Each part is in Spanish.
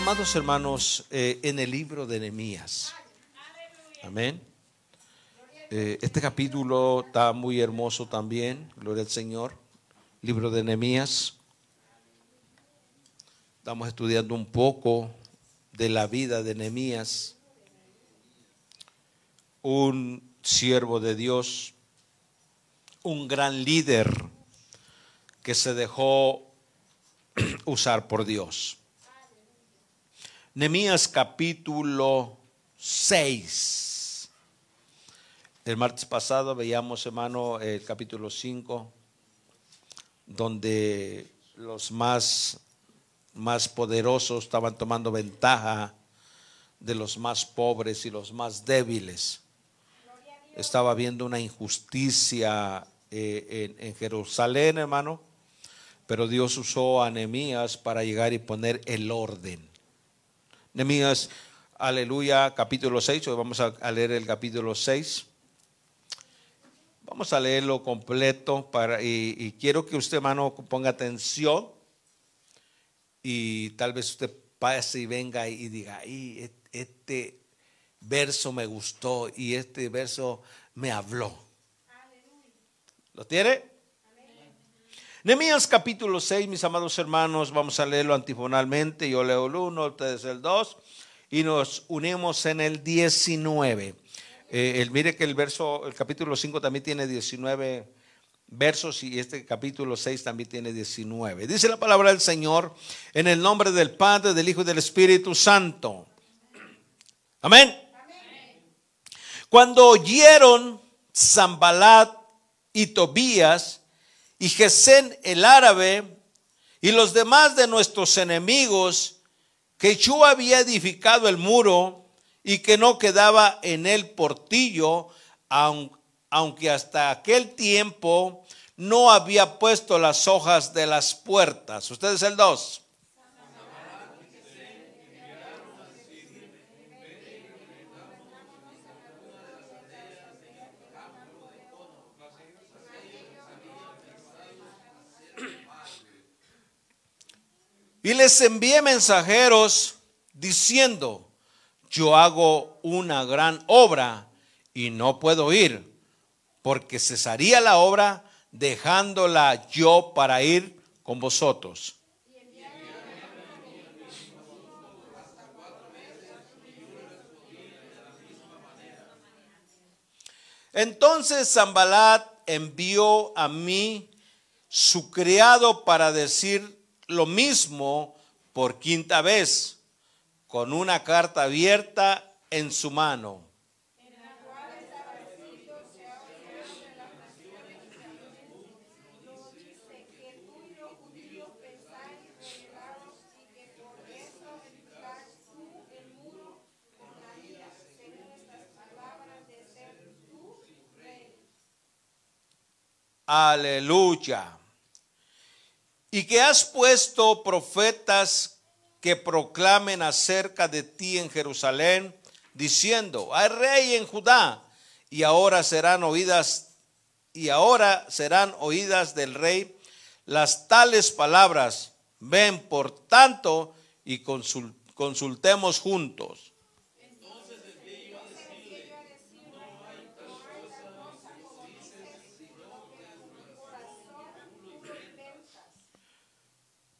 amados hermanos, eh, en el libro de Nehemías. Amén. Eh, este capítulo está muy hermoso también, gloria al Señor. Libro de Nehemías. Estamos estudiando un poco de la vida de Nehemías, un siervo de Dios, un gran líder que se dejó usar por Dios. Nemías capítulo 6. El martes pasado veíamos, hermano, el capítulo 5, donde los más, más poderosos estaban tomando ventaja de los más pobres y los más débiles. Estaba habiendo una injusticia eh, en, en Jerusalén, hermano, pero Dios usó a Nehemías para llegar y poner el orden. Nehemías, aleluya, capítulo 6, hoy vamos a leer el capítulo 6. Vamos a leerlo completo para, y, quiero que usted, hermano, ponga atención y tal vez usted pase y venga y diga, este verso me gustó y este verso me habló. ¿Lo tiene? Nehemías capítulo 6, mis amados hermanos, vamos a leerlo antifonalmente. Yo leo el 1, ustedes el 2 y nos unimos en el 19. Eh, mire que el verso, el capítulo 5 también tiene 19 versos y este capítulo 6 también tiene 19. Dice la palabra del Señor en el nombre del Padre, del Hijo y del Espíritu Santo. Amén. Cuando oyeron Zambalat y Tobías, y Gesén el árabe y los demás de nuestros enemigos, que yo había edificado el muro y que no quedaba en el portillo, aunque hasta aquel tiempo no había puesto las hojas de las puertas. Ustedes el 2. Y les envié mensajeros diciendo, yo hago una gran obra y no puedo ir, porque cesaría la obra dejándola yo para ir con vosotros. Entonces Zambalat envió a mí su criado para decir lo mismo por quinta vez, con una carta abierta en su mano. Aleluya y que has puesto profetas que proclamen acerca de ti en Jerusalén, diciendo, hay rey en Judá, y ahora serán oídas, y ahora serán oídas del rey las tales palabras. Ven, por tanto, y consultemos juntos.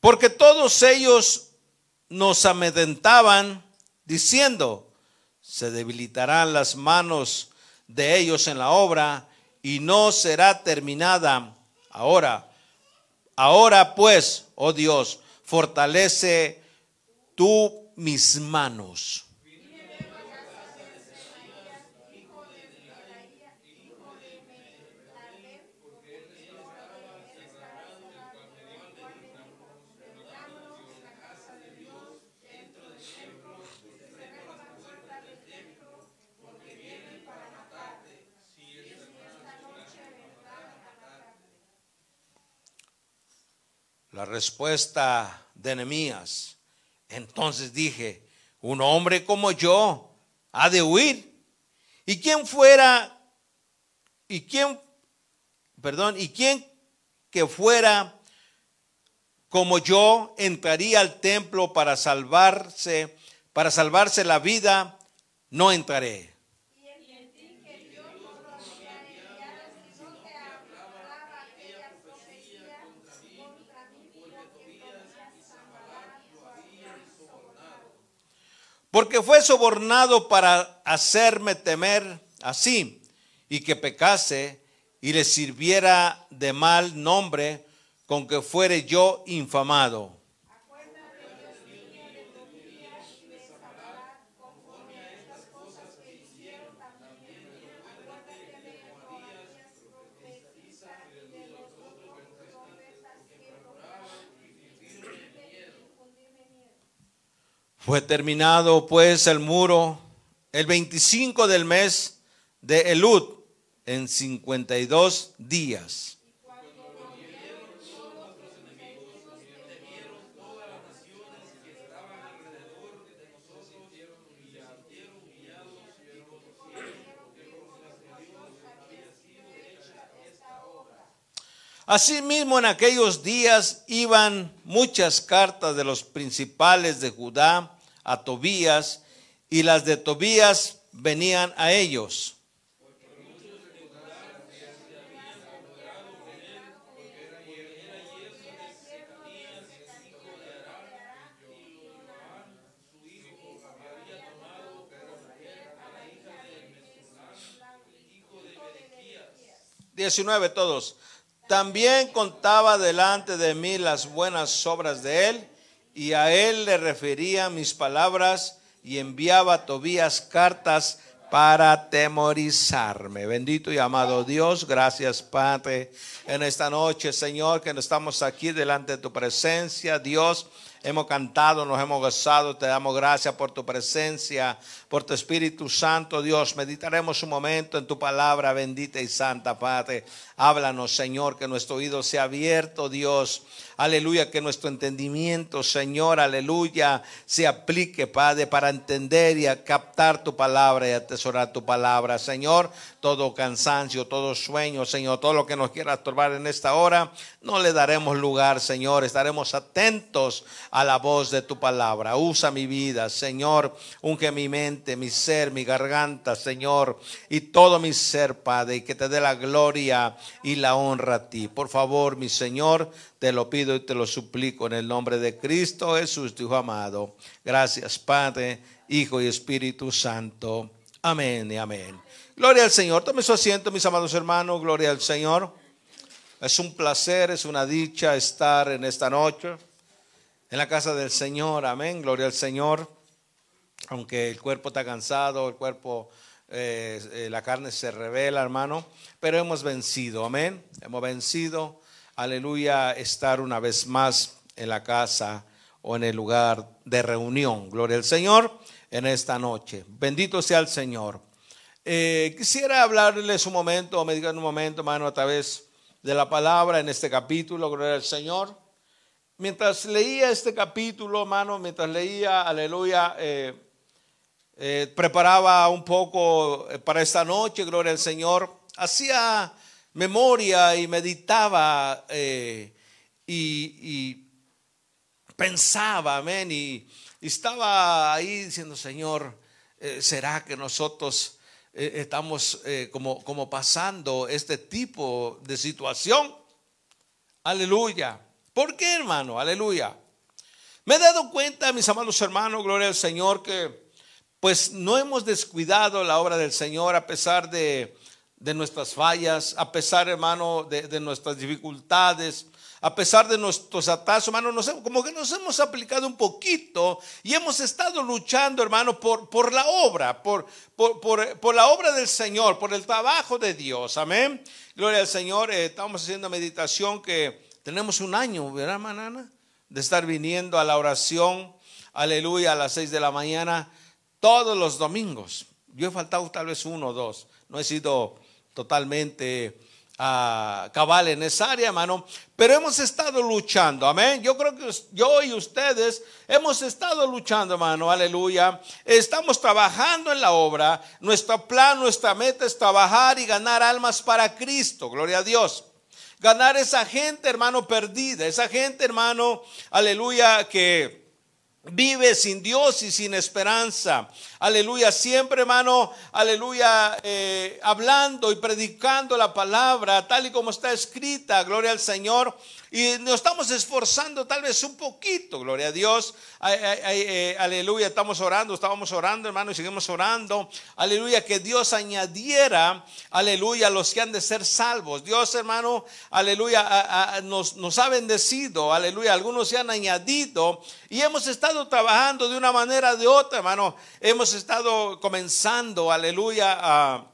Porque todos ellos nos amedrentaban diciendo, se debilitarán las manos de ellos en la obra y no será terminada ahora. Ahora pues, oh Dios, fortalece tú mis manos. La respuesta de Nehemías. Entonces dije, un hombre como yo ha de huir. ¿Y quién fuera, y quién, perdón, y quién que fuera como yo entraría al templo para salvarse, para salvarse la vida, no entraré. Porque fue sobornado para hacerme temer así y que pecase y le sirviera de mal nombre con que fuere yo infamado. Fue terminado pues el muro el 25 del mes de Elud en 52 días. Asimismo, en aquellos días iban muchas cartas de los principales de Judá a Tobías, y las de Tobías venían a ellos. Diecinueve todos. También contaba delante de mí las buenas obras de él, y a él le refería mis palabras y enviaba a Tobías cartas para atemorizarme. Bendito y amado Dios, gracias Padre en esta noche, Señor, que estamos aquí delante de tu presencia, Dios. Hemos cantado, nos hemos gozado, te damos gracias por tu presencia, por tu Espíritu Santo, Dios. Meditaremos un momento en tu palabra bendita y santa, Padre. Háblanos, Señor, que nuestro oído sea abierto, Dios. Aleluya, que nuestro entendimiento, Señor, aleluya, se aplique, Padre, para entender y a captar tu palabra y atesorar tu palabra. Señor, todo cansancio, todo sueño, Señor, todo lo que nos quiera estorbar en esta hora, no le daremos lugar, Señor. Estaremos atentos a la voz de tu palabra. Usa mi vida, Señor. Unge mi mente, mi ser, mi garganta, Señor. Y todo mi ser, Padre. Y que te dé la gloria y la honra a ti. Por favor, mi Señor, te lo pido y te lo suplico en el nombre de Cristo Jesús, tu amado. Gracias, Padre, Hijo y Espíritu Santo. Amén y amén. Gloria al Señor. Tome su asiento, mis amados hermanos. Gloria al Señor. Es un placer, es una dicha estar en esta noche en la casa del Señor. Amén. Gloria al Señor. Aunque el cuerpo está cansado, el cuerpo, eh, la carne se revela, hermano. Pero hemos vencido. Amén. Hemos vencido. Aleluya. Estar una vez más en la casa o en el lugar de reunión. Gloria al Señor en esta noche. Bendito sea el Señor. Eh, quisiera hablarles un momento, o meditar un momento, hermano, a través de la palabra en este capítulo. Gloria al Señor. Mientras leía este capítulo, hermano, mientras leía, aleluya, eh, eh, preparaba un poco eh, para esta noche, gloria al Señor, hacía memoria y meditaba y, pensaba, amén, y, estaba ahí diciendo, Señor, ¿será que nosotros estamos como, como pasando este tipo de situación? Aleluya. ¿Por qué, hermano? Aleluya. Me he dado cuenta, mis amados hermanos, gloria al Señor, que pues no hemos descuidado la obra del Señor a pesar de, nuestras fallas, a pesar, hermano, de, nuestras dificultades, a pesar de nuestros atrasos, hermano, nos, como que nos hemos aplicado un poquito y hemos estado luchando, hermano, por, por la obra, por, por, por, la obra del Señor, por el trabajo de Dios. Amén. Gloria al Señor. Eh, estamos haciendo meditación que tenemos un año, ¿verdad, manana? De estar viniendo a la oración, aleluya, a las seis de la mañana, todos los domingos. Yo he faltado tal vez uno o dos. No he sido totalmente uh, cabal en esa área, hermano. Pero hemos estado luchando, amén. Yo creo que yo y ustedes hemos estado luchando, hermano, aleluya. Estamos trabajando en la obra. Nuestro plan, nuestra meta es trabajar y ganar almas para Cristo. Gloria a Dios. ganar esa gente, hermano, perdida, esa gente, hermano, aleluya, que vive sin Dios y sin esperanza. Aleluya, siempre hermano, aleluya, eh, hablando y predicando la palabra tal y como está escrita, gloria al Señor. Y nos estamos esforzando tal vez un poquito, gloria a Dios. Eh, aleluya, estamos orando, estábamos orando, hermano, y seguimos orando. Aleluya, que Dios añadiera, aleluya, a los que han de ser salvos. Dios, hermano, aleluya, nos, nos ha bendecido, aleluya. Algunos se han añadido y hemos estado trabajando de una manera o de otra, hermano. Hemos estado comenzando, aleluya, a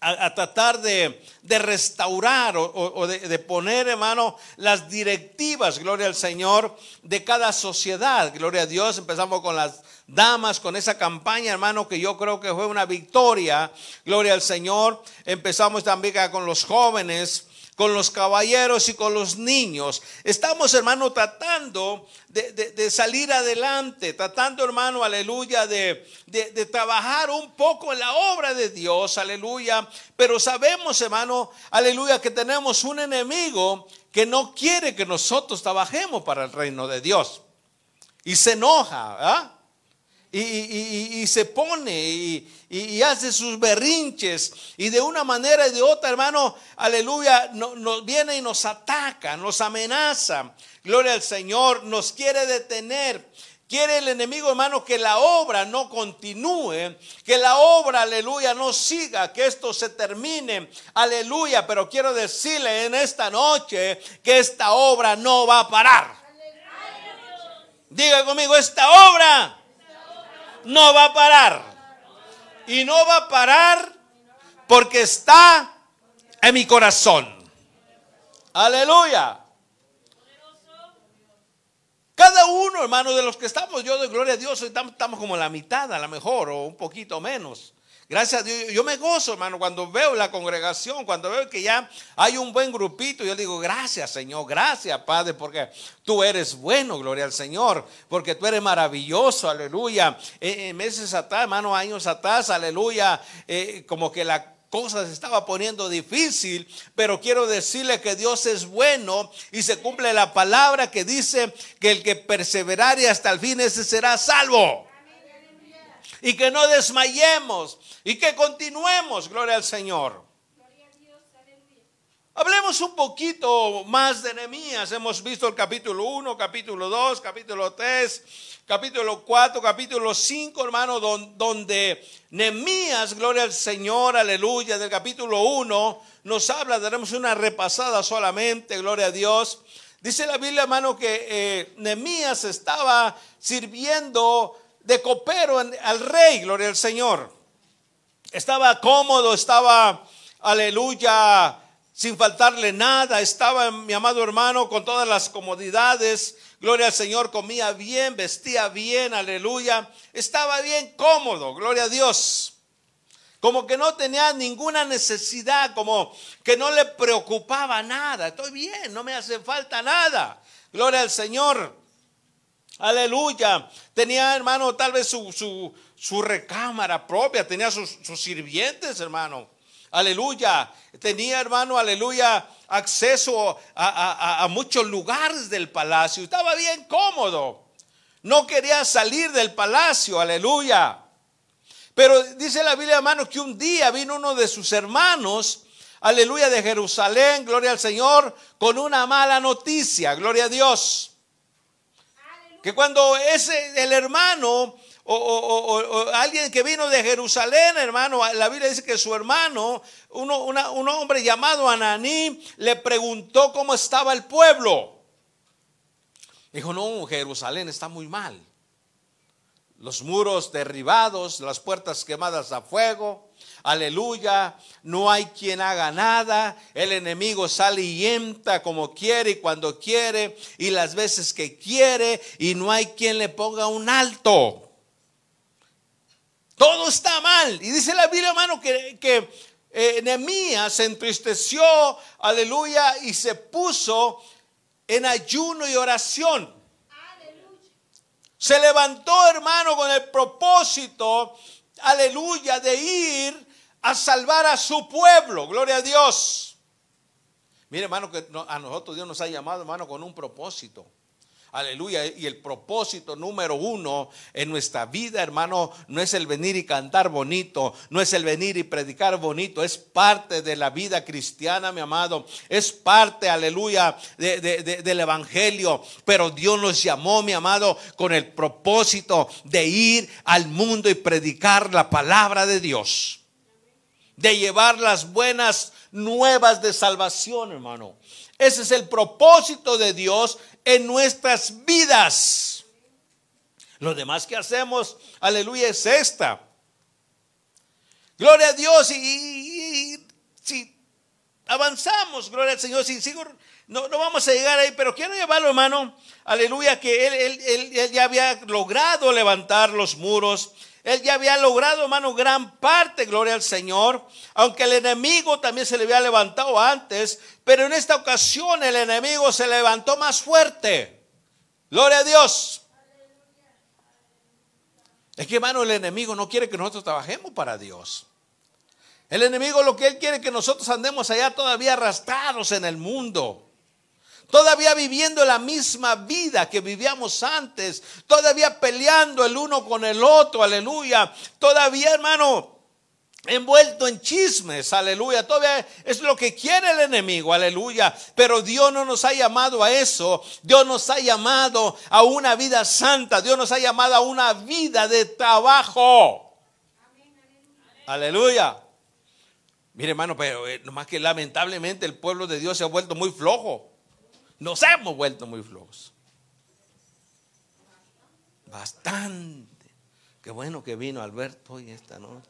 a, tratar de, restaurar o, de, de, poner, hermano, las directivas, gloria al Señor, de cada sociedad. Gloria a Dios. Empezamos con las damas, con esa campaña, hermano, que yo creo que fue una victoria. Gloria al Señor. Empezamos también con los jóvenes con los caballeros y con los niños. Estamos, hermano, tratando de, salir adelante, tratando, hermano, aleluya, de, de, trabajar un poco en la obra de Dios, aleluya. Pero sabemos, hermano, aleluya, que tenemos un enemigo que no quiere que nosotros trabajemos para el reino de Dios. Y se enoja, ¿ah? Y, se pone y, hace sus berrinches y de una manera y de otra, hermano, aleluya, nos viene y nos ataca, nos amenaza. Gloria al Señor, nos quiere detener. Quiere el enemigo, hermano, que la obra no continúe, que la obra, aleluya, no siga, que esto se termine, aleluya. Pero quiero decirle en esta noche que esta obra no va a parar. Diga conmigo, esta obra no va a parar. Y no va a parar porque está en mi corazón. Aleluya. Cada uno, hermano, de los que estamos, yo de gloria a Dios, estamos, estamos como la mitad, a lo mejor, o un poquito menos. Gracias a Dios. Yo me gozo, hermano, cuando veo la congregación, cuando veo que ya hay un buen grupito. Yo digo, gracias, Señor, gracias, Padre, porque tú eres bueno, gloria al Señor, porque tú eres maravilloso, aleluya. En meses atrás, hermano, años atrás, aleluya, eh, como que la cosa se estaba poniendo difícil, pero quiero decirle que Dios es bueno y se cumple la palabra que dice que el que perseverare hasta el fin, ese será salvo y que no desmayemos y que continuemos, gloria al Señor. Hablemos un poquito más de Nehemías. Hemos visto el capítulo 1, capítulo 2, capítulo 3, capítulo 4, capítulo 5, hermano, donde Nehemías, gloria al Señor, aleluya, del capítulo 1, nos habla, daremos una repasada solamente, gloria a Dios. Dice la Biblia, hermano, que eh, Nehemías estaba sirviendo de copero al rey, gloria al Señor. Estaba cómodo, estaba, aleluya, sin faltarle nada. Estaba mi amado hermano con todas las comodidades. Gloria al Señor, comía bien, vestía bien, aleluya. Estaba bien cómodo, gloria a Dios. Como que no tenía ninguna necesidad, como que no le preocupaba nada. Estoy bien, no me hace falta nada. Gloria al Señor. Aleluya. Tenía, hermano, tal vez su, su, recámara propia, tenía sus, sirvientes, hermano. Aleluya. Tenía, hermano, aleluya, acceso a, a, muchos lugares del palacio. Estaba bien cómodo. No quería salir del palacio, aleluya. Pero dice la Biblia, hermano, que un día vino uno de sus hermanos, aleluya, de Jerusalén, gloria al Señor, con una mala noticia, gloria a Dios. Que cuando ese, el hermano o, alguien que vino de Jerusalén, hermano, la Biblia dice que su hermano, uno, un hombre llamado Ananí, le preguntó cómo estaba el pueblo. Dijo, no, Jerusalén está muy mal. Los muros derribados, las puertas quemadas a fuego, aleluya, no hay quien haga nada, el enemigo sale y entra como quiere y cuando quiere y las veces que quiere y no hay quien le ponga un alto. Todo está mal. Y dice la Biblia, hermano, que, que eh, se entristeció, aleluya, y se puso en ayuno y oración. Se levantó, hermano, con el propósito, aleluya, de ir a salvar a su pueblo. Gloria a Dios. Mire, hermano, que a nosotros Dios nos ha llamado, hermano, con un propósito. Aleluya. Y el propósito número uno en nuestra vida, hermano, no es el venir y cantar bonito, no es el venir y predicar bonito, es parte de la vida cristiana, mi amado. Es parte, aleluya, del Evangelio. Pero Dios nos llamó, mi amado, con el propósito de ir al mundo y predicar la palabra de Dios. De llevar las buenas nuevas de salvación, hermano. Ese es el propósito de Dios en nuestras vidas. Lo demás que hacemos, aleluya, es esta. Gloria a Dios y, si avanzamos, gloria al Señor, si sigo, no, no, vamos a llegar ahí, pero quiero llevarlo, hermano, aleluya, que él, él ya había logrado levantar los muros él ya había logrado, hermano, gran parte, gloria al Señor. Aunque el enemigo también se le había levantado antes, pero en esta ocasión el enemigo se levantó más fuerte. Gloria a Dios. Es que, hermano, el enemigo no quiere que nosotros trabajemos para Dios. El enemigo lo que él quiere es que nosotros andemos allá todavía arrastrados en el mundo. Todavía viviendo la misma vida que vivíamos antes. Todavía peleando el uno con el otro. Aleluya. Todavía, hermano, envuelto en chismes, aleluya. Todavía es lo que quiere el enemigo, aleluya. Pero Dios no nos ha llamado a eso. Dios nos ha llamado a una vida santa. Dios nos ha llamado a una vida de trabajo. Aleluya. Mire, hermano, pero eh, nomás que lamentablemente el pueblo de Dios se ha vuelto muy flojo. Nos hemos vuelto muy flojos. Bastante. Qué bueno que vino Alberto hoy esta noche.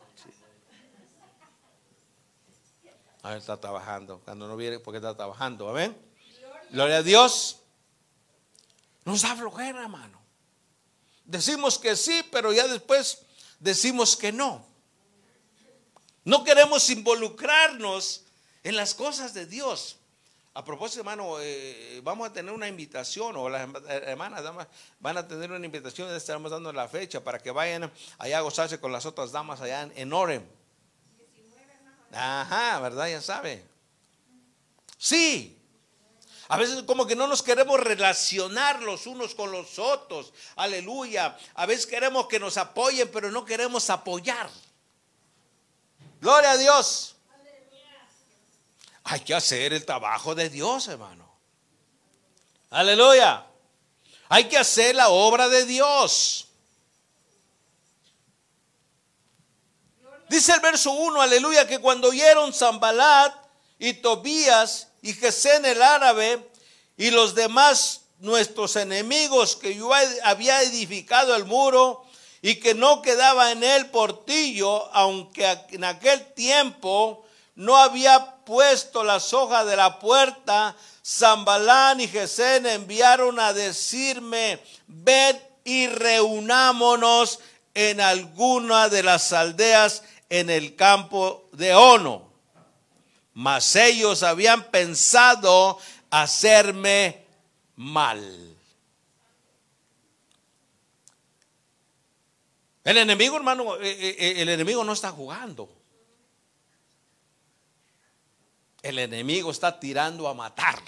A ver, está trabajando. Cuando no viene, porque está trabajando. ¿Amén? Gloria a Dios. Nos da flojera, hermano. Decimos que sí, pero ya después decimos que no. No queremos involucrarnos en las cosas de Dios. A propósito, hermano, eh, vamos a tener una invitación, o las hermanas damas van a tener una invitación, estaremos dando la fecha para que vayan allá a gozarse con las otras damas allá en, Orem. Ajá, ¿verdad? Ya sabe. Sí. A veces como que no nos queremos relacionar los unos con los otros. Aleluya. A veces queremos que nos apoyen, pero no queremos apoyar. Gloria a Dios. Hay que hacer el trabajo de Dios, hermano. Aleluya. Hay que hacer la obra de Dios. Dice el verso 1, aleluya, que cuando oyeron Zambalat y Tobías y Gesén el árabe y los demás nuestros enemigos que yo había edificado el muro y que no quedaba en él portillo, aunque en aquel tiempo no había puesto las hojas de la puerta, Zambalán y Gesén enviaron a decirme, ven y reunámonos en alguna de las aldeas en el campo de Ono. Mas ellos habían pensado hacerme mal. El enemigo, hermano, eh, eh, eh, el enemigo no está jugando. El enemigo está tirando a matar.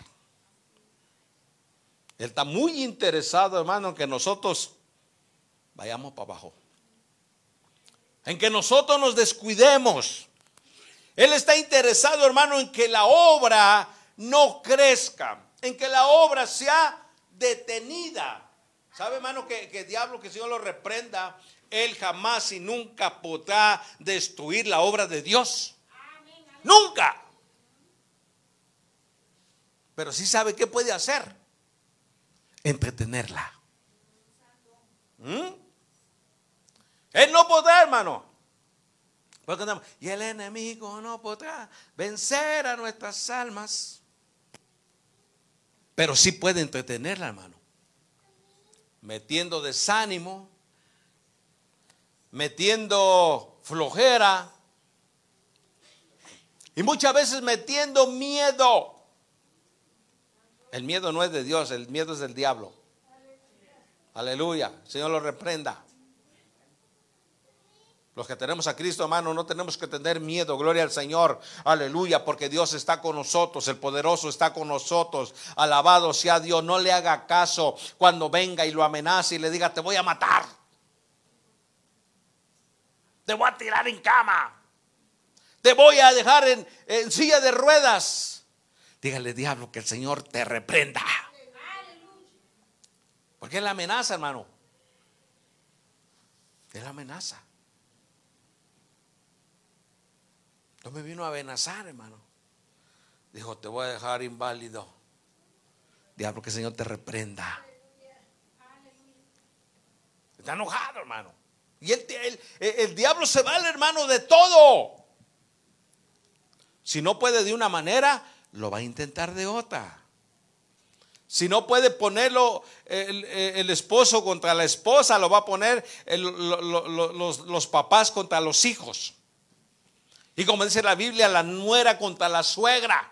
Él está muy interesado, hermano, en que nosotros vayamos para abajo. En que nosotros nos descuidemos. Él está interesado, hermano, en que la obra no crezca, en que la obra sea detenida. ¿Sabe, hermano, que, que diablo, que el Señor lo reprenda, él jamás y nunca podrá destruir la obra de Dios? Nunca. Pero sí sabe qué puede hacer. Entretenerla. ¿Mm? Él no podrá, hermano. Y el enemigo no podrá vencer a nuestras almas. Pero sí puede entretenerla, hermano. Metiendo desánimo, metiendo flojera y muchas veces metiendo miedo. El miedo no es de Dios, el miedo es del diablo. Aleluya. Señor lo reprenda. Los que tenemos a Cristo, hermano, no tenemos que tener miedo. Gloria al Señor. Aleluya, porque Dios está con nosotros. El poderoso está con nosotros. Alabado sea Dios. No le haga caso cuando venga y lo amenace y le diga, te voy a matar. Te voy a tirar en cama. Te voy a dejar en, en silla de ruedas. Dígale, diablo, que el Señor te reprenda. Porque es la amenaza, hermano. Es la amenaza. No me vino a amenazar, hermano. Dijo, te voy a dejar inválido. Diablo, que el Señor te reprenda. Está enojado, hermano. Y el, el, diablo se vale, hermano, de todo. Si no puede de una manera, lo va a intentar de otra. Si no puede ponerlo el, esposo contra la esposa, lo va a poner los papás contra los hijos. Y como dice la Biblia, la nuera contra la suegra.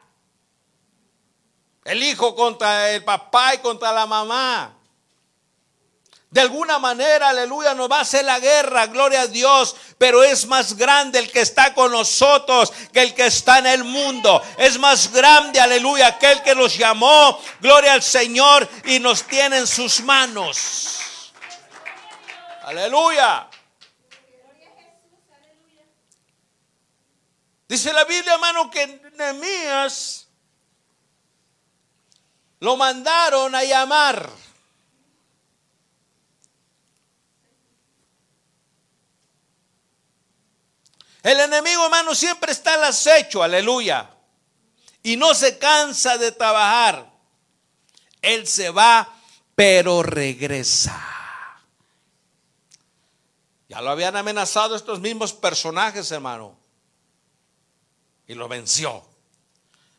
El hijo contra el papá y contra la mamá. De alguna manera, aleluya, nos va a hacer la guerra, gloria a Dios, pero es más grande el que está con nosotros que el que está en el mundo. Es más grande, aleluya, aquel que nos llamó, gloria al Señor, y nos tiene en sus manos. Aleluya. Dice la Biblia, hermano, que Nehemías lo mandaron a llamar. El enemigo, hermano, siempre está al acecho, aleluya. Y no se cansa de trabajar. Él se va, pero regresa. Ya lo habían amenazado estos mismos personajes, hermano y lo venció.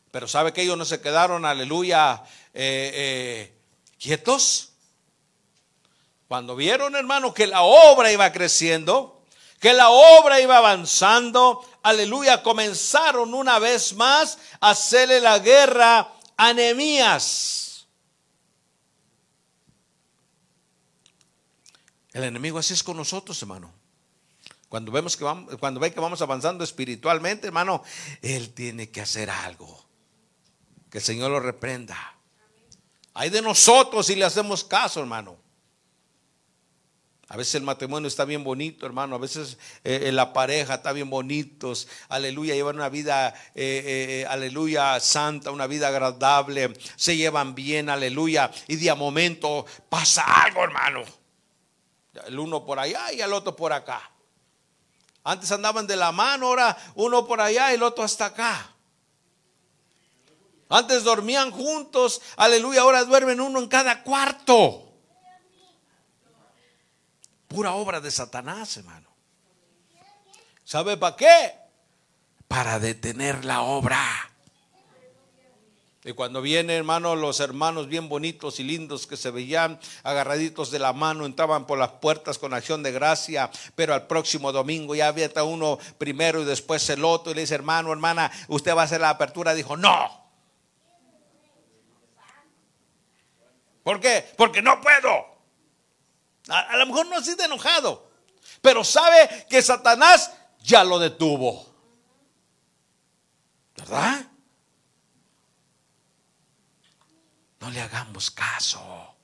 Pero sabe que ellos no se quedaron, aleluya, eh, eh, quietos. Cuando vieron, hermano, que la obra iba creciendo, que la obra iba avanzando, aleluya, comenzaron una vez más a hacerle la guerra a Nehemías. El enemigo así es con nosotros, hermano. Cuando vemos que vamos, cuando ve que vamos avanzando espiritualmente, hermano, él tiene que hacer algo. Que el Señor lo reprenda. Hay de nosotros si le hacemos caso, hermano. A veces el matrimonio está bien bonito, hermano. A veces eh, eh, la pareja está bien bonitos. Aleluya, llevan una vida, eh, aleluya, santa, una vida agradable. Se llevan bien, aleluya. Y de a momento pasa algo, hermano. El uno por allá y el otro por acá. Antes andaban de la mano, ahora uno por allá y el otro hasta acá. Antes dormían juntos, aleluya, ahora duermen uno en cada cuarto. Pura obra de Satanás, hermano. ¿Sabe para qué? Para detener la obra. Y cuando vienen, hermano, los hermanos bien bonitos y lindos que se veían agarraditos de la mano, entraban por las puertas con acción de gracia, pero al próximo domingo ya había uno primero y después el otro, y le dice, hermano, hermana, usted va a hacer la apertura. Dijo, no. ¿Por qué? Porque no puedo. A, a lo mejor no ha sido enojado, pero sabe que Satanás ya lo detuvo. ¿Verdad? No le hagamos caso.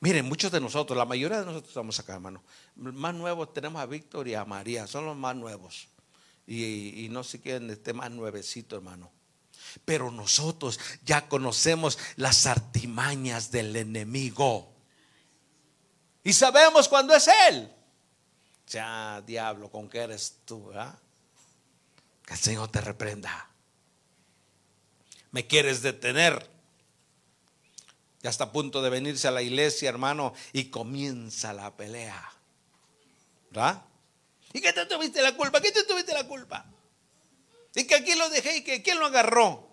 Miren, muchos de nosotros, la mayoría de nosotros estamos acá, hermano. Más nuevos tenemos a Víctor y a María, son los más nuevos. Y, no sé quién esté más nuevecito, hermano. Pero nosotros ya conocemos las artimañas del enemigo. Y sabemos cuándo es él. Ya, diablo, ¿con qué eres tú? Que el Señor te reprenda me quieres detener. Ya está a punto de venirse a la iglesia, hermano, y comienza la pelea. ¿Verdad? ¿Y qué te tuviste la culpa? ¿Qué te tuviste la culpa? Y que aquí lo dejé y que quién lo agarró.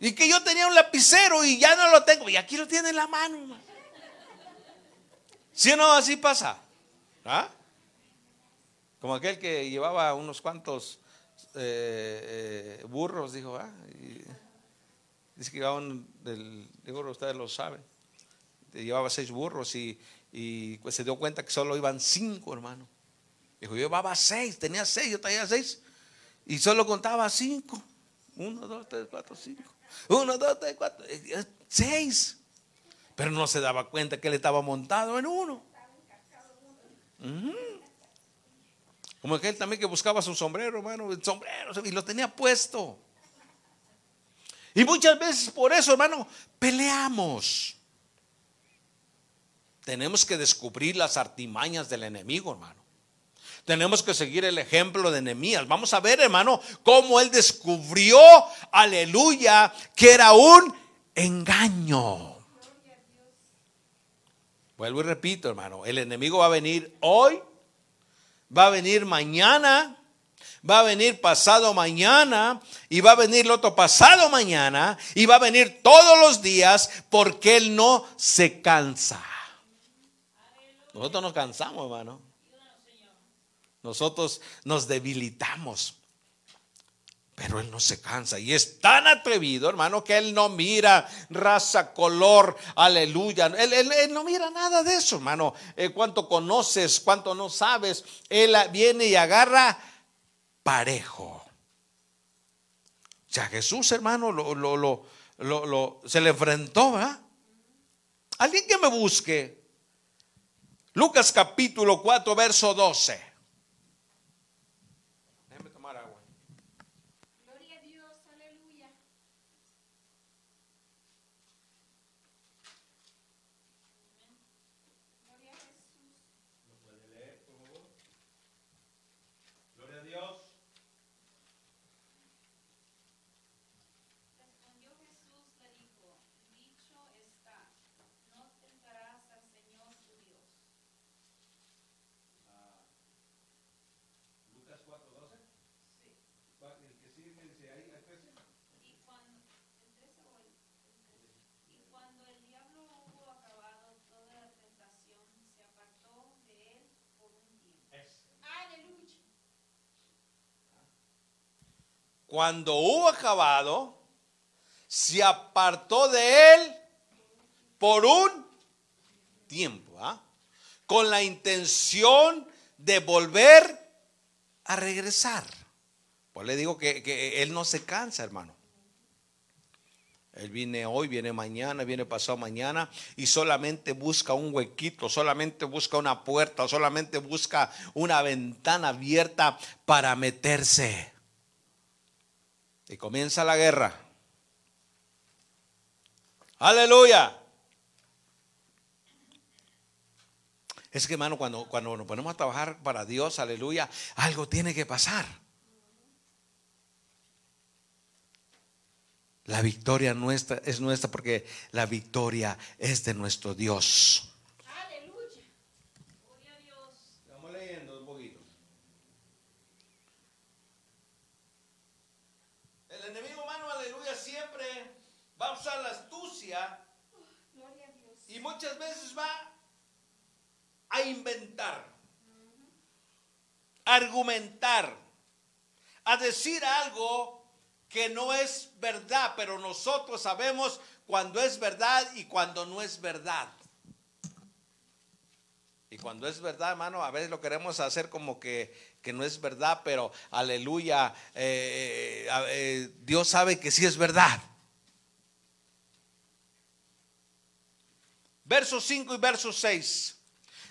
Y que yo tenía un lapicero y ya no lo tengo. Y aquí lo tiene en la mano. Si ¿Sí o no, así pasa. ¿Ah? Como aquel que llevaba unos cuantos eh, eh, burros, dijo, ah, dice que llevaban del, digo, ustedes lo saben, llevaba seis burros y, y pues se dio cuenta que solo iban cinco, hermano. Dijo, yo llevaba seis, tenía seis, yo tenía seis. Y solo contaba cinco. Uno, dos, tres, cuatro, cinco. Uno, dos, tres, cuatro. Seis. Pero no se daba cuenta que él estaba montado en uno. Como aquel también que buscaba su sombrero, hermano, el sombrero, y lo tenía puesto. Y muchas veces por eso, hermano, peleamos. Tenemos que descubrir las artimañas del enemigo, hermano. Tenemos que seguir el ejemplo de Nehemías. Vamos a ver, hermano, cómo él descubrió, aleluya, que era un engaño. Vuelvo y repito, hermano, el enemigo va a venir hoy, va a venir mañana, va a venir pasado mañana y va a venir el otro pasado mañana y va a venir todos los días porque él no se cansa. Nosotros nos cansamos, hermano. Nosotros nos debilitamos. Pero él no se cansa y es tan atrevido, hermano, que él no mira raza, color, aleluya. Él, no mira nada de eso, hermano. Eh, cuánto conoces, cuánto no sabes. Él viene y agarra parejo. Sea, Jesús, hermano, lo, lo, lo, se le enfrentó, ¿verdad? Alguien que me busque. Lucas capítulo 4, verso 12. Cuando hubo acabado, se apartó de él por un tiempo, ¿ah? con la intención de volver a regresar. Pues le digo que, que, él no se cansa, hermano. Él viene hoy, viene mañana, viene pasado mañana y solamente busca un huequito, solamente busca una puerta, solamente busca una ventana abierta para meterse. Y comienza la guerra. Aleluya. Es que, hermano, cuando, cuando nos ponemos a trabajar para Dios, aleluya, algo tiene que pasar. La victoria nuestra es nuestra porque la victoria es de nuestro Dios. muchas veces va inventar, argumentar, a decir algo que no es verdad, pero nosotros sabemos cuando es verdad y cuando no es verdad. Y cuando es verdad, hermano, a veces lo queremos hacer como que, no es verdad, pero aleluya, eh, eh, eh, Dios sabe que sí es verdad. Verso 5 y verso 6.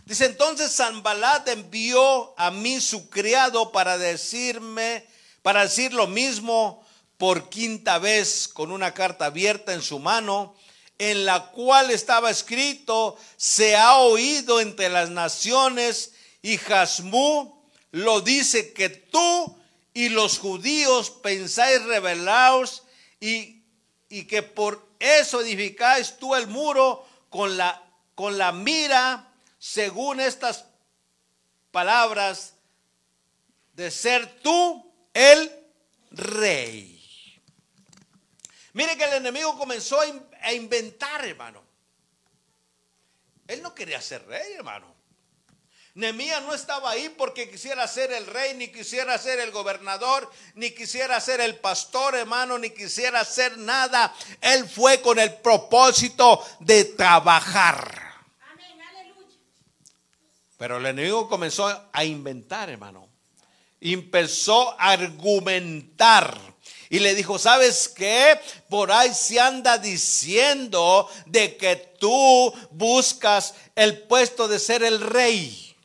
Dice entonces Sanbalat envió a mí su criado para decirme, para decir lo mismo por quinta vez con una carta abierta en su mano, en la cual estaba escrito, se ha oído entre las naciones y Jasmú lo dice que tú y los judíos pensáis rebelaos y, y que por eso edificáis tú el muro con la, con la mira, según estas palabras, de ser tú el rey. Mire que el enemigo comenzó a inventar, hermano. Él no quería ser rey, hermano. Nemías no estaba ahí porque quisiera ser el rey, ni quisiera ser el gobernador, ni quisiera ser el pastor, hermano, ni quisiera ser nada. Él fue con el propósito de trabajar. Pero el enemigo comenzó a inventar, hermano. Empezó a argumentar. Y le dijo, ¿sabes qué? Por ahí se anda diciendo de que tú buscas el puesto de ser el rey.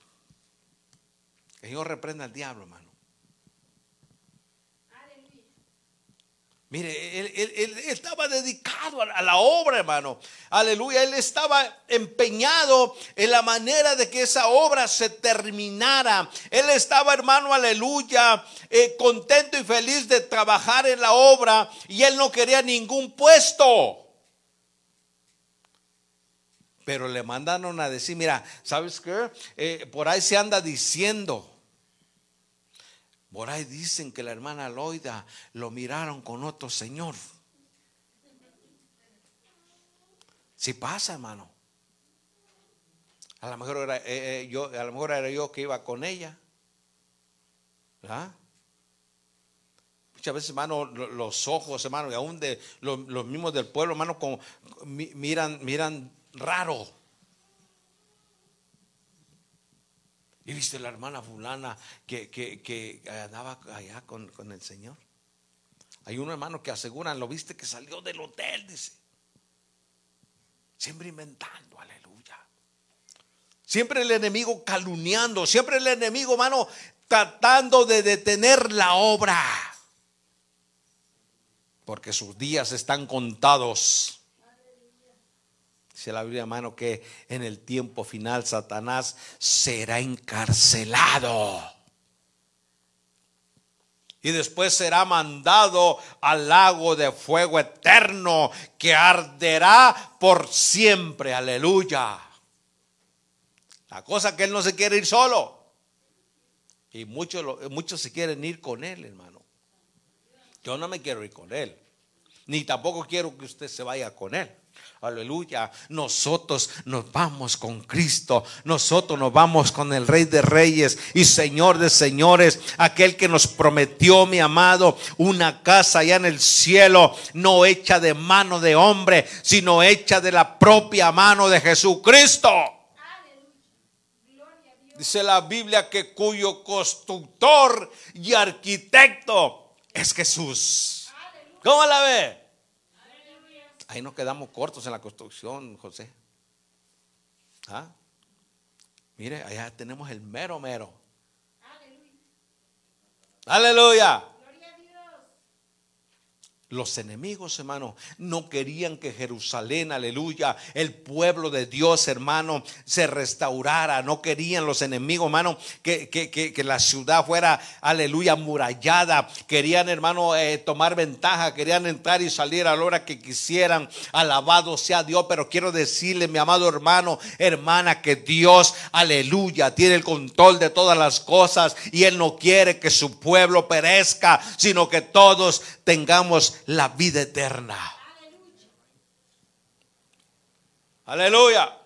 Que yo reprenda al diablo, hermano. Mire, él, estaba dedicado a la obra, hermano. Aleluya. Él estaba empeñado en la manera de que esa obra se terminara. Él estaba, hermano, aleluya, eh, contento y feliz de trabajar en la obra y él no quería ningún puesto. Pero le mandaron a decir, mira, ¿sabes qué? Eh, por ahí se anda diciendo por ahí dicen que la hermana Loida lo miraron con otro señor. Si pasa, hermano. A lo mejor era eh, eh, yo, a lo mejor era yo que iba con ella. ¿Verdad? Muchas veces, hermano, los ojos, hermano, y aún de los, mismos del pueblo, hermano, como, miran, miran raro. ¿Y viste la hermana fulana que, andaba allá con, el Señor? Hay un hermano que aseguran, lo viste que salió del hotel, dice. Siempre inventando, aleluya. Siempre el enemigo calumniando, siempre el enemigo, hermano, tratando de detener la obra. Porque sus días están contados. Dice la Biblia, hermano, que en el tiempo final Satanás será encarcelado. Y después será mandado al lago de fuego eterno que arderá por siempre. Aleluya. La cosa que él no se quiere ir solo. Y muchos, muchos se quieren ir con él, hermano. Yo no me quiero ir con él. Ni tampoco quiero que usted se vaya con él. Aleluya. Nosotros nos vamos con Cristo. Nosotros nos vamos con el Rey de Reyes y Señor de Señores. Aquel que nos prometió, mi amado, una casa allá en el cielo, no hecha de mano de hombre, sino hecha de la propia mano de Jesucristo. Dice la Biblia que cuyo constructor y arquitecto es Jesús. ¿Cómo la ve? Ahí nos quedamos cortos en la construcción, José. ¿Ah? Mire, allá tenemos el mero mero. Aleluya. Aleluya. Los enemigos, hermano, no querían que Jerusalén, aleluya, el pueblo de Dios, hermano, se restaurara. No querían los enemigos, hermano, que, que, la ciudad fuera, aleluya, murallada. Querían, hermano, eh, tomar ventaja, querían entrar y salir a la hora que quisieran. Alabado sea Dios. Pero quiero decirle, mi amado hermano, hermana, que Dios, aleluya, tiene el control de todas las cosas y Él no quiere que su pueblo perezca, sino que todos tengamos la vida eterna. Aleluya.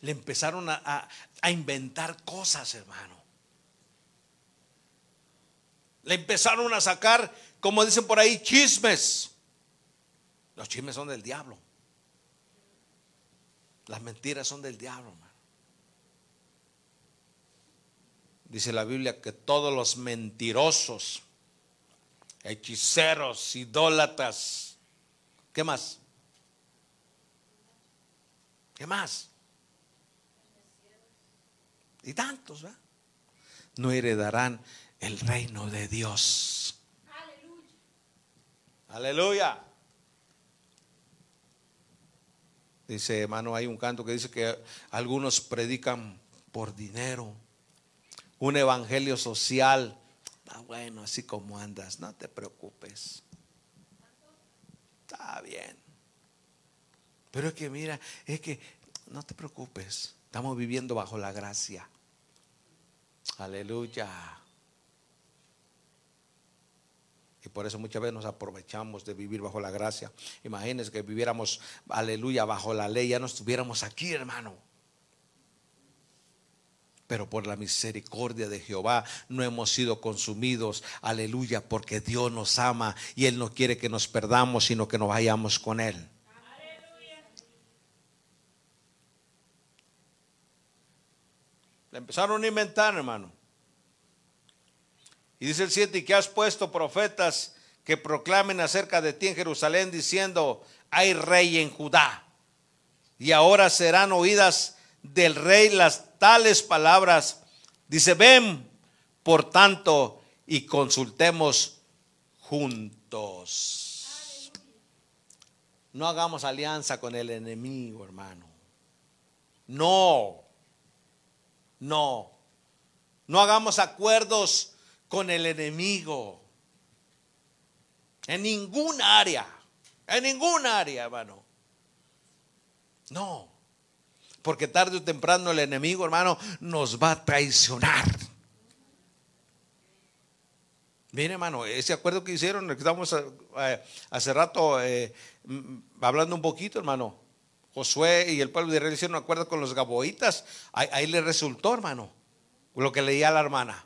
Le empezaron a, inventar cosas, hermano. Le empezaron a sacar, como dicen por ahí, chismes. Los chismes son del diablo. Las mentiras son del diablo, hermano. Dice la Biblia que todos los mentirosos, hechiceros, idólatras, ¿qué más? ¿Qué más? Y tantos, ¿verdad? No heredarán el reino de Dios. Aleluya. Aleluya. Dice, hermano, hay un canto que dice que algunos predican por dinero un evangelio social. Está bueno, así como andas, no te preocupes. Está bien. Pero es que mira, es que no te preocupes. Estamos viviendo bajo la gracia. Aleluya. Y por eso muchas veces nos aprovechamos de vivir bajo la gracia. Imagínense que viviéramos, aleluya, bajo la ley, ya no estuviéramos aquí, hermano pero por la misericordia de Jehová no hemos sido consumidos. Aleluya, porque Dios nos ama y Él no quiere que nos perdamos, sino que nos vayamos con Él. Aleluya. Le empezaron a inventar, hermano. Y dice el 7, y que has puesto profetas que proclamen acerca de ti en Jerusalén, diciendo, hay rey en Judá. Y ahora serán oídas del rey las tales palabras. Dice, ven, por tanto, y consultemos juntos. No hagamos alianza con el enemigo, hermano. No. No. No hagamos acuerdos con el enemigo. En ningún área. En ningún área, hermano. No. Porque tarde o temprano el enemigo, hermano, nos va a traicionar. Mire, hermano, ese acuerdo que hicieron, que estamos eh, hace rato eh, hablando un poquito, hermano. Josué y el pueblo de Israel hicieron un acuerdo con los gaboitas. Ahí, le resultó, hermano, lo que leía la hermana.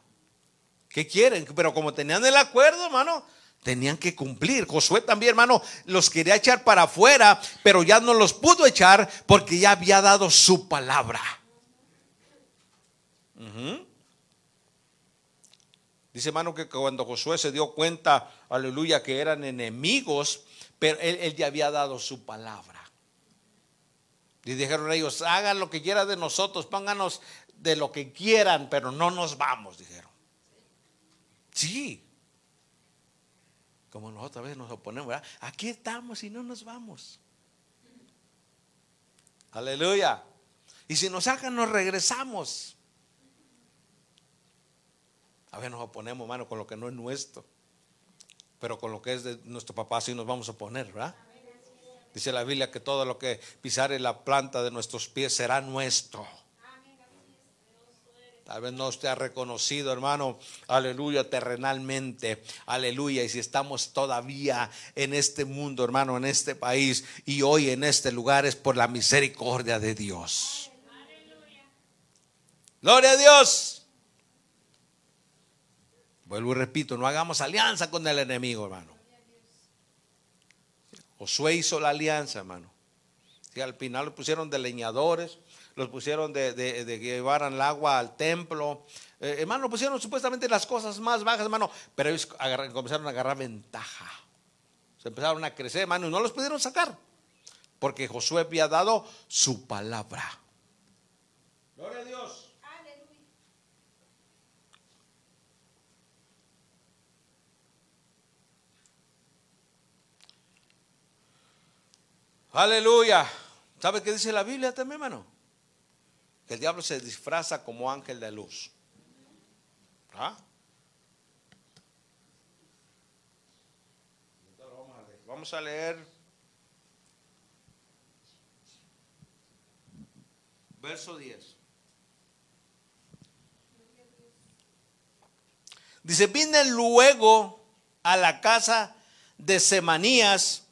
¿Qué quieren? Pero como tenían el acuerdo, hermano, tenían que cumplir. Josué también, hermano, los quería echar para afuera, pero ya no los pudo echar porque ya había dado su palabra. Dice, hermano, que cuando Josué se dio cuenta, aleluya, que eran enemigos, pero él, él ya había dado su palabra. Y dijeron ellos, hagan lo que quieran de nosotros, pónganos de lo que quieran, pero no nos vamos, dijeron. Sí. Como nosotros a veces nos oponemos, ¿verdad? Aquí estamos y no nos vamos. Aleluya. Y si nos sacan, nos regresamos. A veces nos oponemos, hermano, con lo que no es nuestro. Pero con lo que es de nuestro papá sí nos vamos a oponer, ¿verdad? Dice la Biblia que todo lo que pisare la planta de nuestros pies será nuestro. Tal vez no usted ha reconocido, hermano, aleluya, terrenalmente, aleluya. Y si estamos todavía en este mundo, hermano, en este país y hoy en este lugar es por la misericordia de Dios. Gloria a Dios. Vuelvo y repito, no hagamos alianza con el enemigo, hermano. Josué hizo la alianza, hermano. Y al final los pusieron de leñadores, los pusieron de, que llevaran el agua al templo. Eh, hermano, pusieron supuestamente las cosas más bajas, hermano, pero ellos comenzaron a agarrar ventaja. Se empezaron a crecer, hermano, y no los pudieron sacar. Porque Josué había dado su palabra. Gloria a Dios. Aleluya. ¿Sabe qué dice la Biblia también, hermano? El diablo se disfraza como ángel de luz. ¿Ah? Vamos a leer verso 10. Dice, vine luego a la casa de Semanías,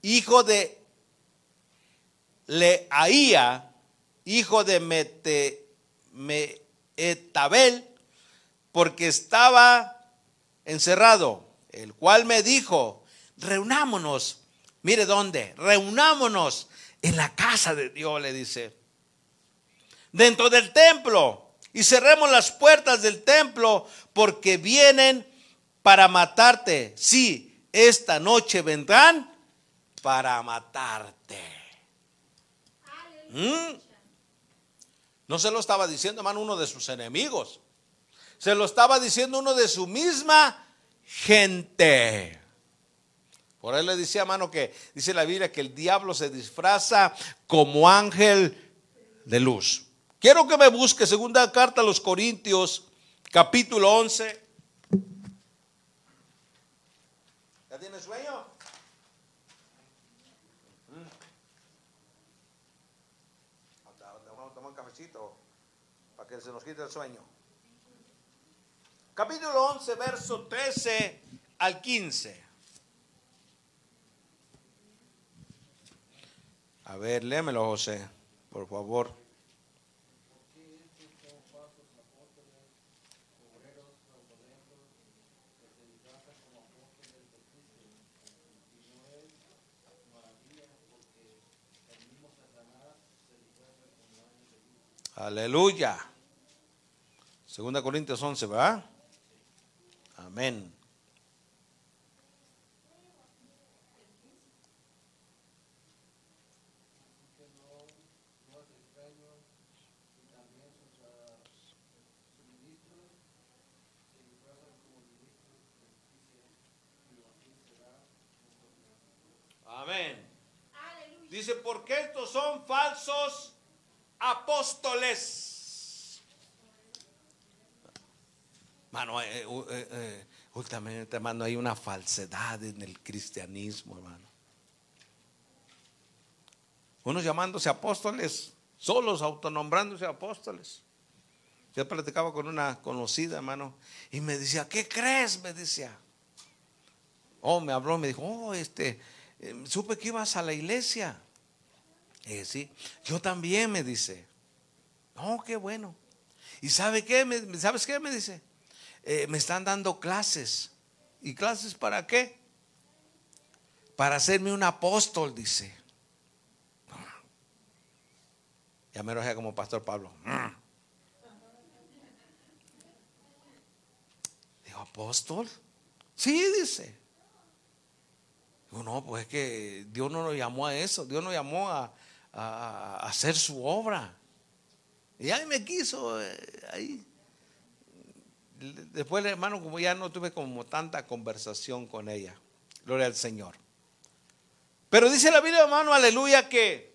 hijo de Leaía, hijo de Mete, Meetabel, porque estaba encerrado, el cual me dijo, reunámonos, mire dónde, reunámonos en la casa de Dios, le dice, dentro del templo, y cerremos las puertas del templo, porque vienen para matarte. Sí, esta noche vendrán para matarte. ¿Mm? No se lo estaba diciendo, hermano, uno de sus enemigos. Se lo estaba diciendo uno de su misma gente. Por él le decía, hermano, que dice la Biblia que el diablo se disfraza como ángel de luz. Quiero que me busque segunda carta a los Corintios, capítulo 11. ¿Ya tiene sueño? para que se nos quite el sueño. Capítulo 11, verso 13 al 15. A ver, léemelo, José, por favor. Aleluya. Segunda Corintios 11, ¿verdad? Amén. Amén. Dice, porque estos son falsos apóstoles. Mano, eh, eh, eh, últimamente, hermano, hay una falsedad en el cristianismo, hermano. Unos llamándose apóstoles, solos autonombrándose apóstoles. Yo platicaba con una conocida, hermano, y me decía, ¿qué crees? Me decía. Oh, me habló, me dijo, oh, este, supe que ibas a la iglesia. Eh, sí, yo también me dice. No, qué bueno. ¿Y sabe qué? ¿Sabes qué? Me dice. Eh, me están dando clases. ¿Y clases para qué? Para hacerme un apóstol, dice. Ya me enojé como Pastor Pablo. Digo, apóstol. Sí, dice no, pues es que Dios no nos llamó a eso, Dios nos llamó a, hacer su obra. Y ahí me quiso, eh, ahí. Después, hermano, como ya no tuve como tanta conversación con ella. Gloria al Señor. Pero dice la Biblia, hermano, aleluya, que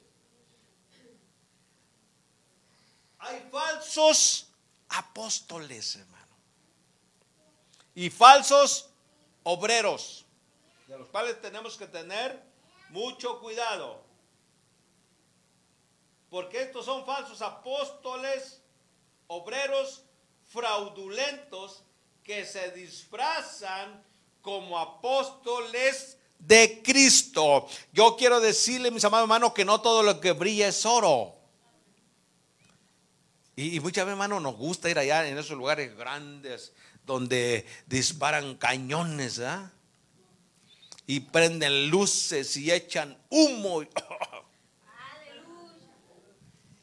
hay falsos apóstoles, hermano. Y falsos obreros de los cuales tenemos que tener mucho cuidado. Porque estos son falsos apóstoles, obreros fraudulentos que se disfrazan como apóstoles de Cristo. Yo quiero decirle, mis amados hermanos, que no todo lo que brilla es oro. Y, muchas veces, hermanos, nos gusta ir allá en esos lugares grandes donde disparan cañones, ¿ah? y prenden luces y echan humo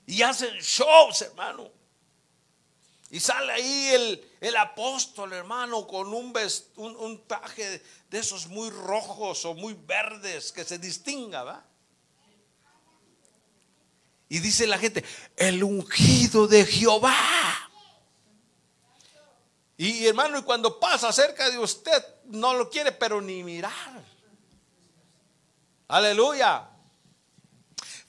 y, hacen shows, hermano. Y sale ahí el, apóstol, hermano, con un, un, traje de esos muy rojos o muy verdes que se distinga, ¿va? Y dice la gente, el ungido de Jehová. Y hermano, y cuando pasa cerca de usted, no lo quiere, pero ni mirar. Aleluya.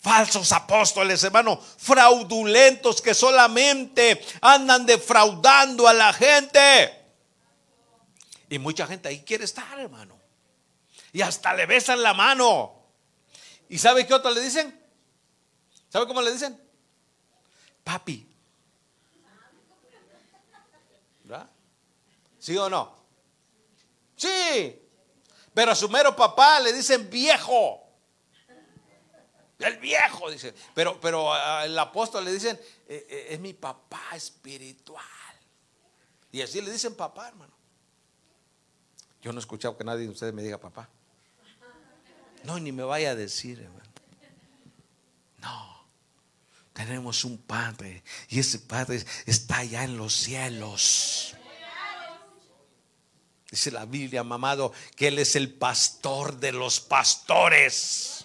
Falsos apóstoles, hermano, fraudulentos que solamente andan defraudando a la gente. Y mucha gente ahí quiere estar, hermano. Y hasta le besan la mano. ¿Y sabe qué otro le dicen? ¿Sabe cómo le dicen? Papi. ¿Verdad? ¿Sí o no? Sí. Pero a su mero papá le dicen viejo. El viejo, dice. Pero, pero al apóstol le dicen, eh, eh, es mi papá espiritual. Y así le dicen papá, hermano. Yo no he escuchado que nadie de ustedes me diga papá. No, ni me vaya a decir, hermano. No. Tenemos un padre y ese padre está allá en los cielos. Dice la Biblia, mamado, que Él es el pastor de los pastores.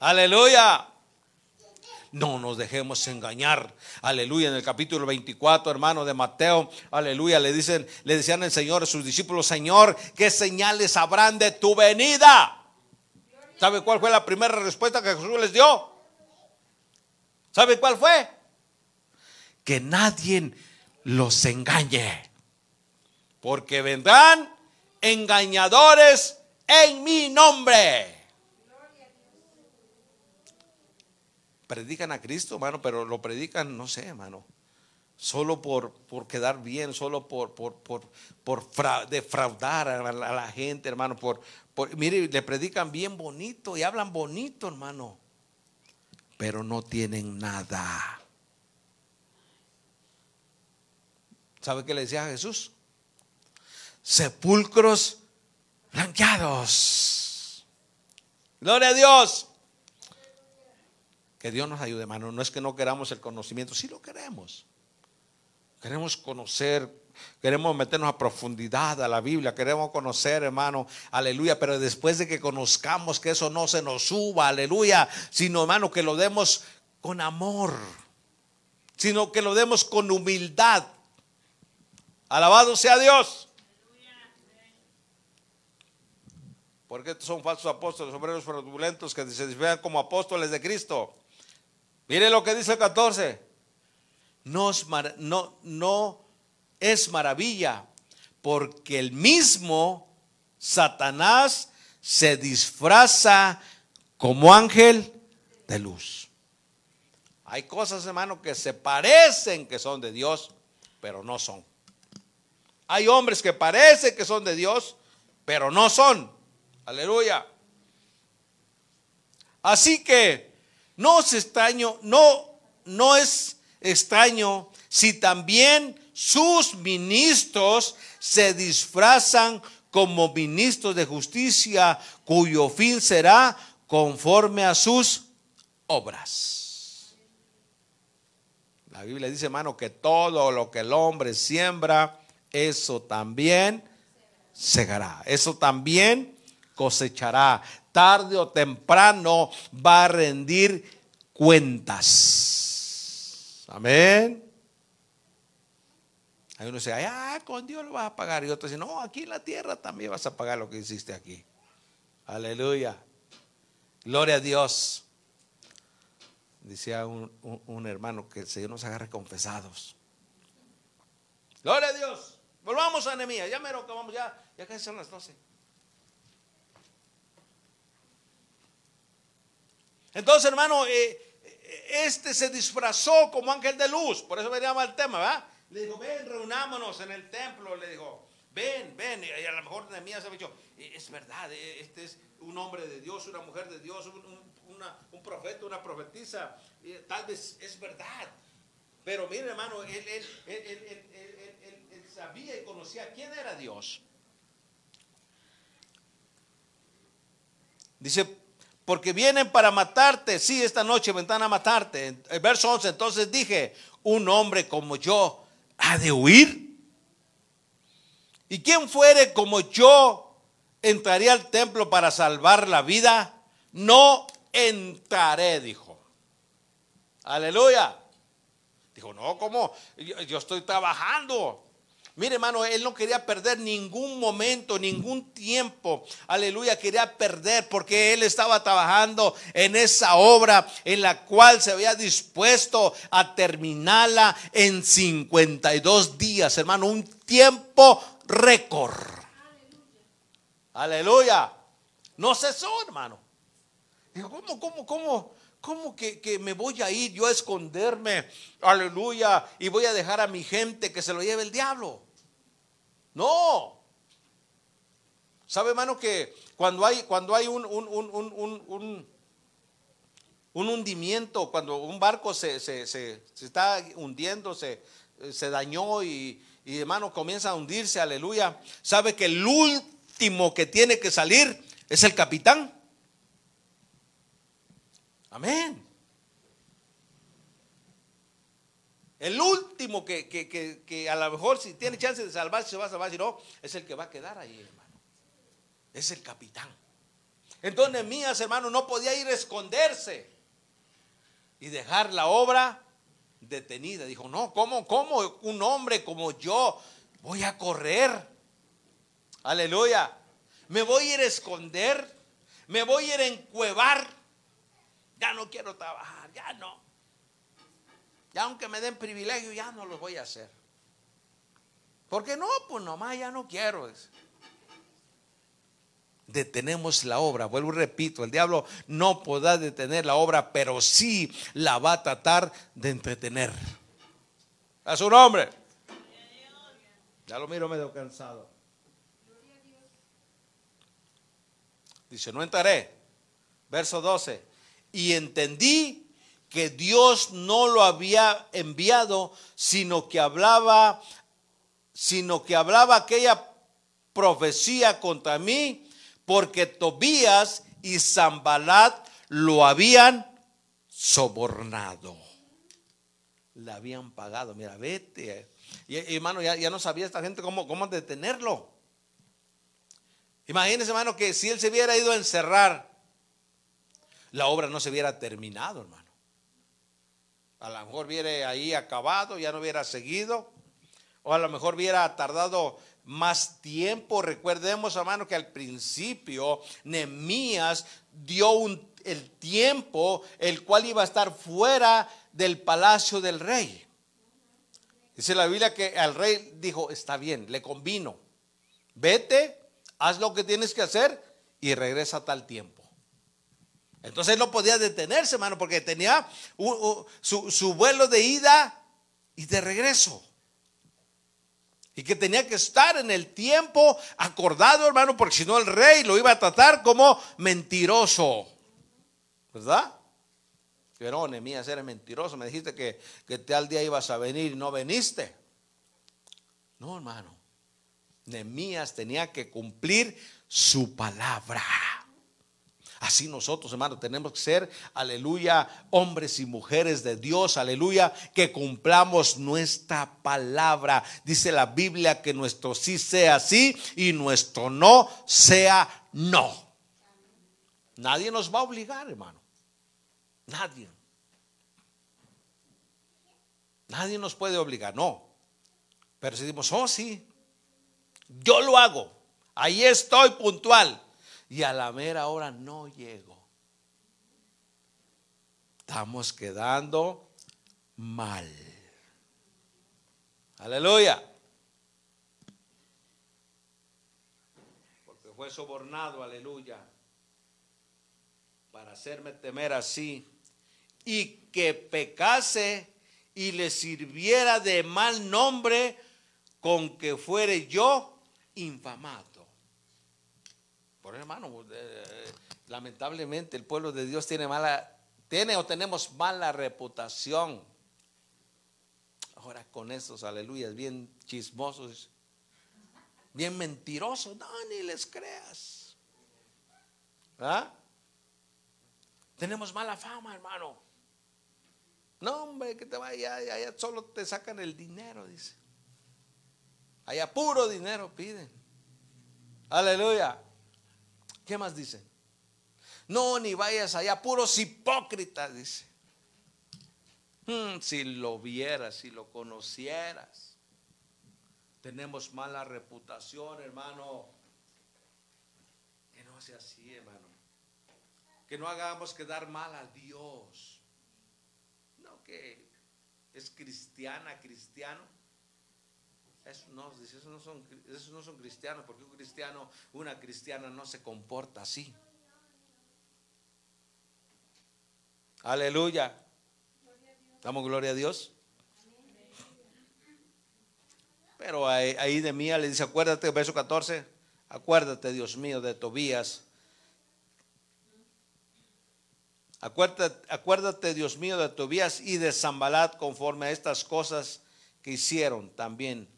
Aleluya. No nos dejemos engañar. Aleluya. En el capítulo 24, hermano de Mateo, aleluya, le dicen, le decían el Señor a sus discípulos, Señor, ¿qué señales habrán de tu venida? ¿Sabe cuál fue la primera respuesta que Jesús les dio? ¿Sabe cuál fue? Que nadie los engañe porque vendrán engañadores en mi nombre. Predican a Cristo, hermano, pero lo predican, no sé, hermano, solo por, por quedar bien, solo por, por, por, defraudar a la, gente, hermano, por, por, mire, le predican bien bonito y hablan bonito, hermano, pero no tienen nada. ¿Sabe qué le decía a Jesús? sepulcros blanqueados. Gloria a Dios. Que Dios nos ayude, hermano. No es que no queramos el conocimiento, sí lo queremos. Queremos conocer, queremos meternos a profundidad a la Biblia, queremos conocer, hermano, aleluya, pero después de que conozcamos que eso no se nos suba, aleluya, sino, hermano, que lo demos con amor, sino que lo demos con humildad. Alabado sea Dios. Porque estos son falsos apóstoles, obreros fraudulentos que se vean como apóstoles de Cristo. Mire lo que dice el 14. No es, maravilla, porque el mismo Satanás se disfraza como ángel de luz. Hay cosas, hermano, que se parecen que son de Dios, pero no son. Hay hombres que parecen que son de Dios, pero no son. Aleluya. Así que no es extraño, no, es extraño si también sus ministros se disfrazan como ministros de justicia, cuyo fin será conforme a sus obras. La Biblia dice, hermano, que todo lo que el hombre siembra, eso también segará. Eso también cosechará. Tarde o temprano va a rendir cuentas. Amén. Hay uno dice, ah, con Dios lo vas a pagar. Y otro dice, no, aquí en la tierra también vas a pagar lo que hiciste aquí. Aleluya. Gloria a Dios. Decía un, hermano que el Señor nos agarre confesados. Gloria a Dios. Volvamos a Anemía. Ya mero que vamos, ya, ya casi son las 12. Entonces, hermano, eh, este se disfrazó como ángel de luz, por eso me llama el tema, ¿verdad? Le dijo, ven, reunámonos en el templo, le dijo, ven, ven, y a lo mejor Nehemías ha dicho, eh, es verdad, eh, este es un hombre de Dios, una mujer de Dios, un, profeta, una profetisa, tal vez es verdad. Pero mire, hermano, él, él sabía y conocía quién era Dios. Dice, porque vienen para matarte. Sí, esta noche vendrán a matarte. El verso 11, entonces dije, un hombre como yo ha de huir. ¿Y quién fuere como yo entraría al templo para salvar la vida? No entraré, dijo. Aleluya. Dijo, no, ¿cómo? yo estoy trabajando. Mire, hermano, él no quería perder ningún momento, ningún tiempo. Aleluya, quería perder porque él estaba trabajando en esa obra en la cual se había dispuesto a terminarla en 52 días, hermano, un tiempo récord. Aleluya. No cesó, hermano. Dijo, ¿cómo, cómo, cómo? ¿Cómo que, que, me voy a ir yo a esconderme? Aleluya. Y voy a dejar a mi gente que se lo lleve el diablo. No. ¿Sabe, hermano, que cuando hay, cuando hay un, un, un, un hundimiento, cuando un barco se, se, se, está hundiendo, se, se dañó y, y, hermano, comienza a hundirse, aleluya, sabe que el último que tiene que salir es el capitán. Amén. El último que, a lo mejor si tiene chance de salvarse se va a salvar, si no, es el que va a quedar ahí, hermano. Es el capitán. Entonces Mías, hermano, no podía ir a esconderse y dejar la obra detenida. Dijo, no, ¿cómo, cómo un hombre como yo voy a correr? Aleluya. Me voy a ir a esconder, me voy a ir a encuevar. Ya no quiero trabajar, ya no. Ya aunque me den privilegio, ya no los voy a hacer. Porque no, pues nomás ya no quiero. Detenemos la obra, vuelvo y repito, el diablo no podrá detener la obra, pero sí la va a tratar de entretener. A su nombre. Ya lo miro medio cansado. Dice, no entraré. Verso 12. Y entendí que Dios no lo había enviado, sino que hablaba, sino que hablaba aquella profecía contra mí, porque Tobías y Zambalat lo habían sobornado. le habían pagado. Mira, vete. Y, hermano, ya, no sabía esta gente cómo, cómo detenerlo. Imagínense, hermano, que si él se hubiera ido a encerrar, la obra no se hubiera terminado, hermano. A lo mejor hubiera ahí acabado, ya no hubiera seguido. O a lo mejor hubiera tardado más tiempo. Recordemos, hermano, que al principio Nemías dio un, el tiempo el cual iba a estar fuera del palacio del rey. Dice la Biblia que al rey dijo, está bien, le convino. Vete, haz lo que tienes que hacer y regresa a tal tiempo. Entonces no podía detenerse, hermano, porque tenía su, vuelo de ida y de regreso. Y que tenía que estar en el tiempo acordado, hermano, porque si no el rey lo iba a tratar como mentiroso. ¿Verdad? Pero Nemías eres mentiroso. Me dijiste que, que tal día ibas a venir y no veniste. No, hermano. Nemías tenía que cumplir su palabra. Así nosotros, hermano, tenemos que ser, aleluya, hombres y mujeres de Dios, aleluya, que cumplamos nuestra palabra. Dice la Biblia que nuestro sí sea sí y nuestro no sea no. Nadie nos va a obligar, hermano. Nadie. Nadie nos puede obligar, no. Pero si decimos, oh sí, yo lo hago, ahí estoy puntual y a la mera hora no llego. Estamos quedando mal. Aleluya. Porque fue sobornado, aleluya, para hacerme temer así y que pecase y le sirviera de mal nombre con que fuere yo infamado. Hermano, eh, lamentablemente el pueblo de Dios tiene mala, tiene o tenemos mala reputación. Ahora con estos aleluyas bien chismosos, bien mentirosos, no, ni les creas. ¿Ah? Tenemos mala fama, hermano. No, hombre, que te vaya, allá solo te sacan el dinero, dice. Allá puro dinero piden. Aleluya. ¿Qué más dice? No, ni vayas allá, puros hipócritas, dice. Hmm, si lo vieras, si lo conocieras. Tenemos mala reputación, hermano. Que no sea así, hermano. Que no hagamos quedar mal a Dios. No que es cristiana, cristiano no, esos no, son, esos no son cristianos, porque un cristiano, una cristiana no se comporta así. Aleluya. Damos gloria a Dios. Pero ahí, de mía le dice, acuérdate, verso 14, acuérdate, Dios mío, de Tobías. Acuérdate, acuérdate, Dios mío, de Tobías y de Zambalat conforme a estas cosas que hicieron también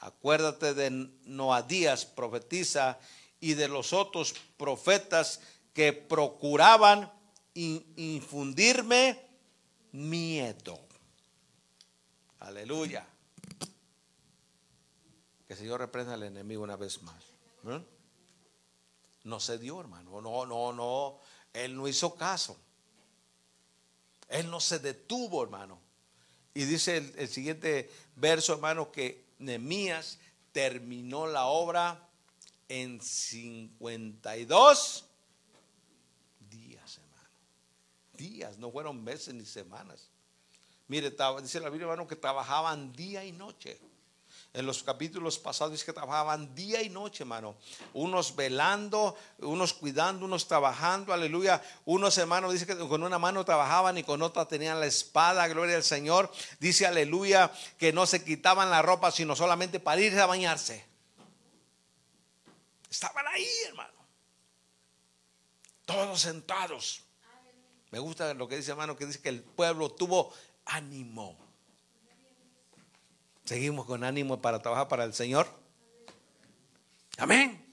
Acuérdate de Noadías, profetiza, y de los otros profetas que procuraban infundirme miedo. Aleluya. Que el Señor reprenda al enemigo una vez más. No se dio, hermano. No, no, no. Él no hizo caso. Él no se detuvo, hermano. Y dice el, el siguiente verso, hermano, que Nemías terminó la obra en 52 días, hermano. Días, no fueron meses ni semanas. Mire, dice la Biblia, hermano, que trabajaban día y noche. En los capítulos pasados dice que trabajaban día y noche, hermano. Unos velando, unos cuidando, unos trabajando, aleluya. Unos hermanos dice que con una mano trabajaban y con otra tenían la espada, gloria al Señor. Dice, aleluya, que no se quitaban la ropa, sino solamente para ir a bañarse. Estaban ahí, hermano. Todos sentados. Me gusta lo que dice, hermano, que dice que el pueblo tuvo ánimo. Seguimos con ánimo para trabajar para el Señor. Amén.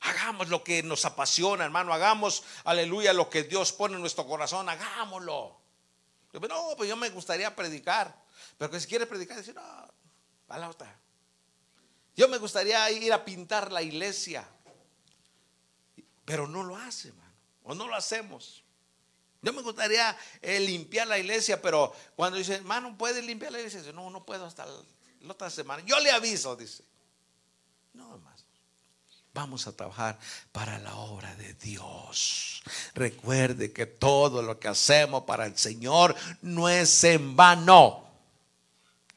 Hagamos lo que nos apasiona, hermano. Hagamos, aleluya, lo que Dios pone en nuestro corazón. Hagámoslo. No, pues yo me gustaría predicar. Pero que si quiere predicar, dice, no, a la otra. Yo me gustaría ir a pintar la iglesia. Pero no lo hace, hermano. O no lo hacemos. Yo me gustaría eh, limpiar la iglesia, pero cuando dice, hermano, ¿puede limpiar la iglesia? Dice, no, no puedo hasta la otra semana. Yo le aviso, dice. No, hermano. Vamos a trabajar para la obra de Dios. Recuerde que todo lo que hacemos para el Señor no es en vano.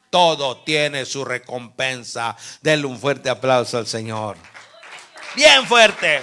Todo tiene su recompensa. Denle un fuerte aplauso al Señor. Bien fuerte.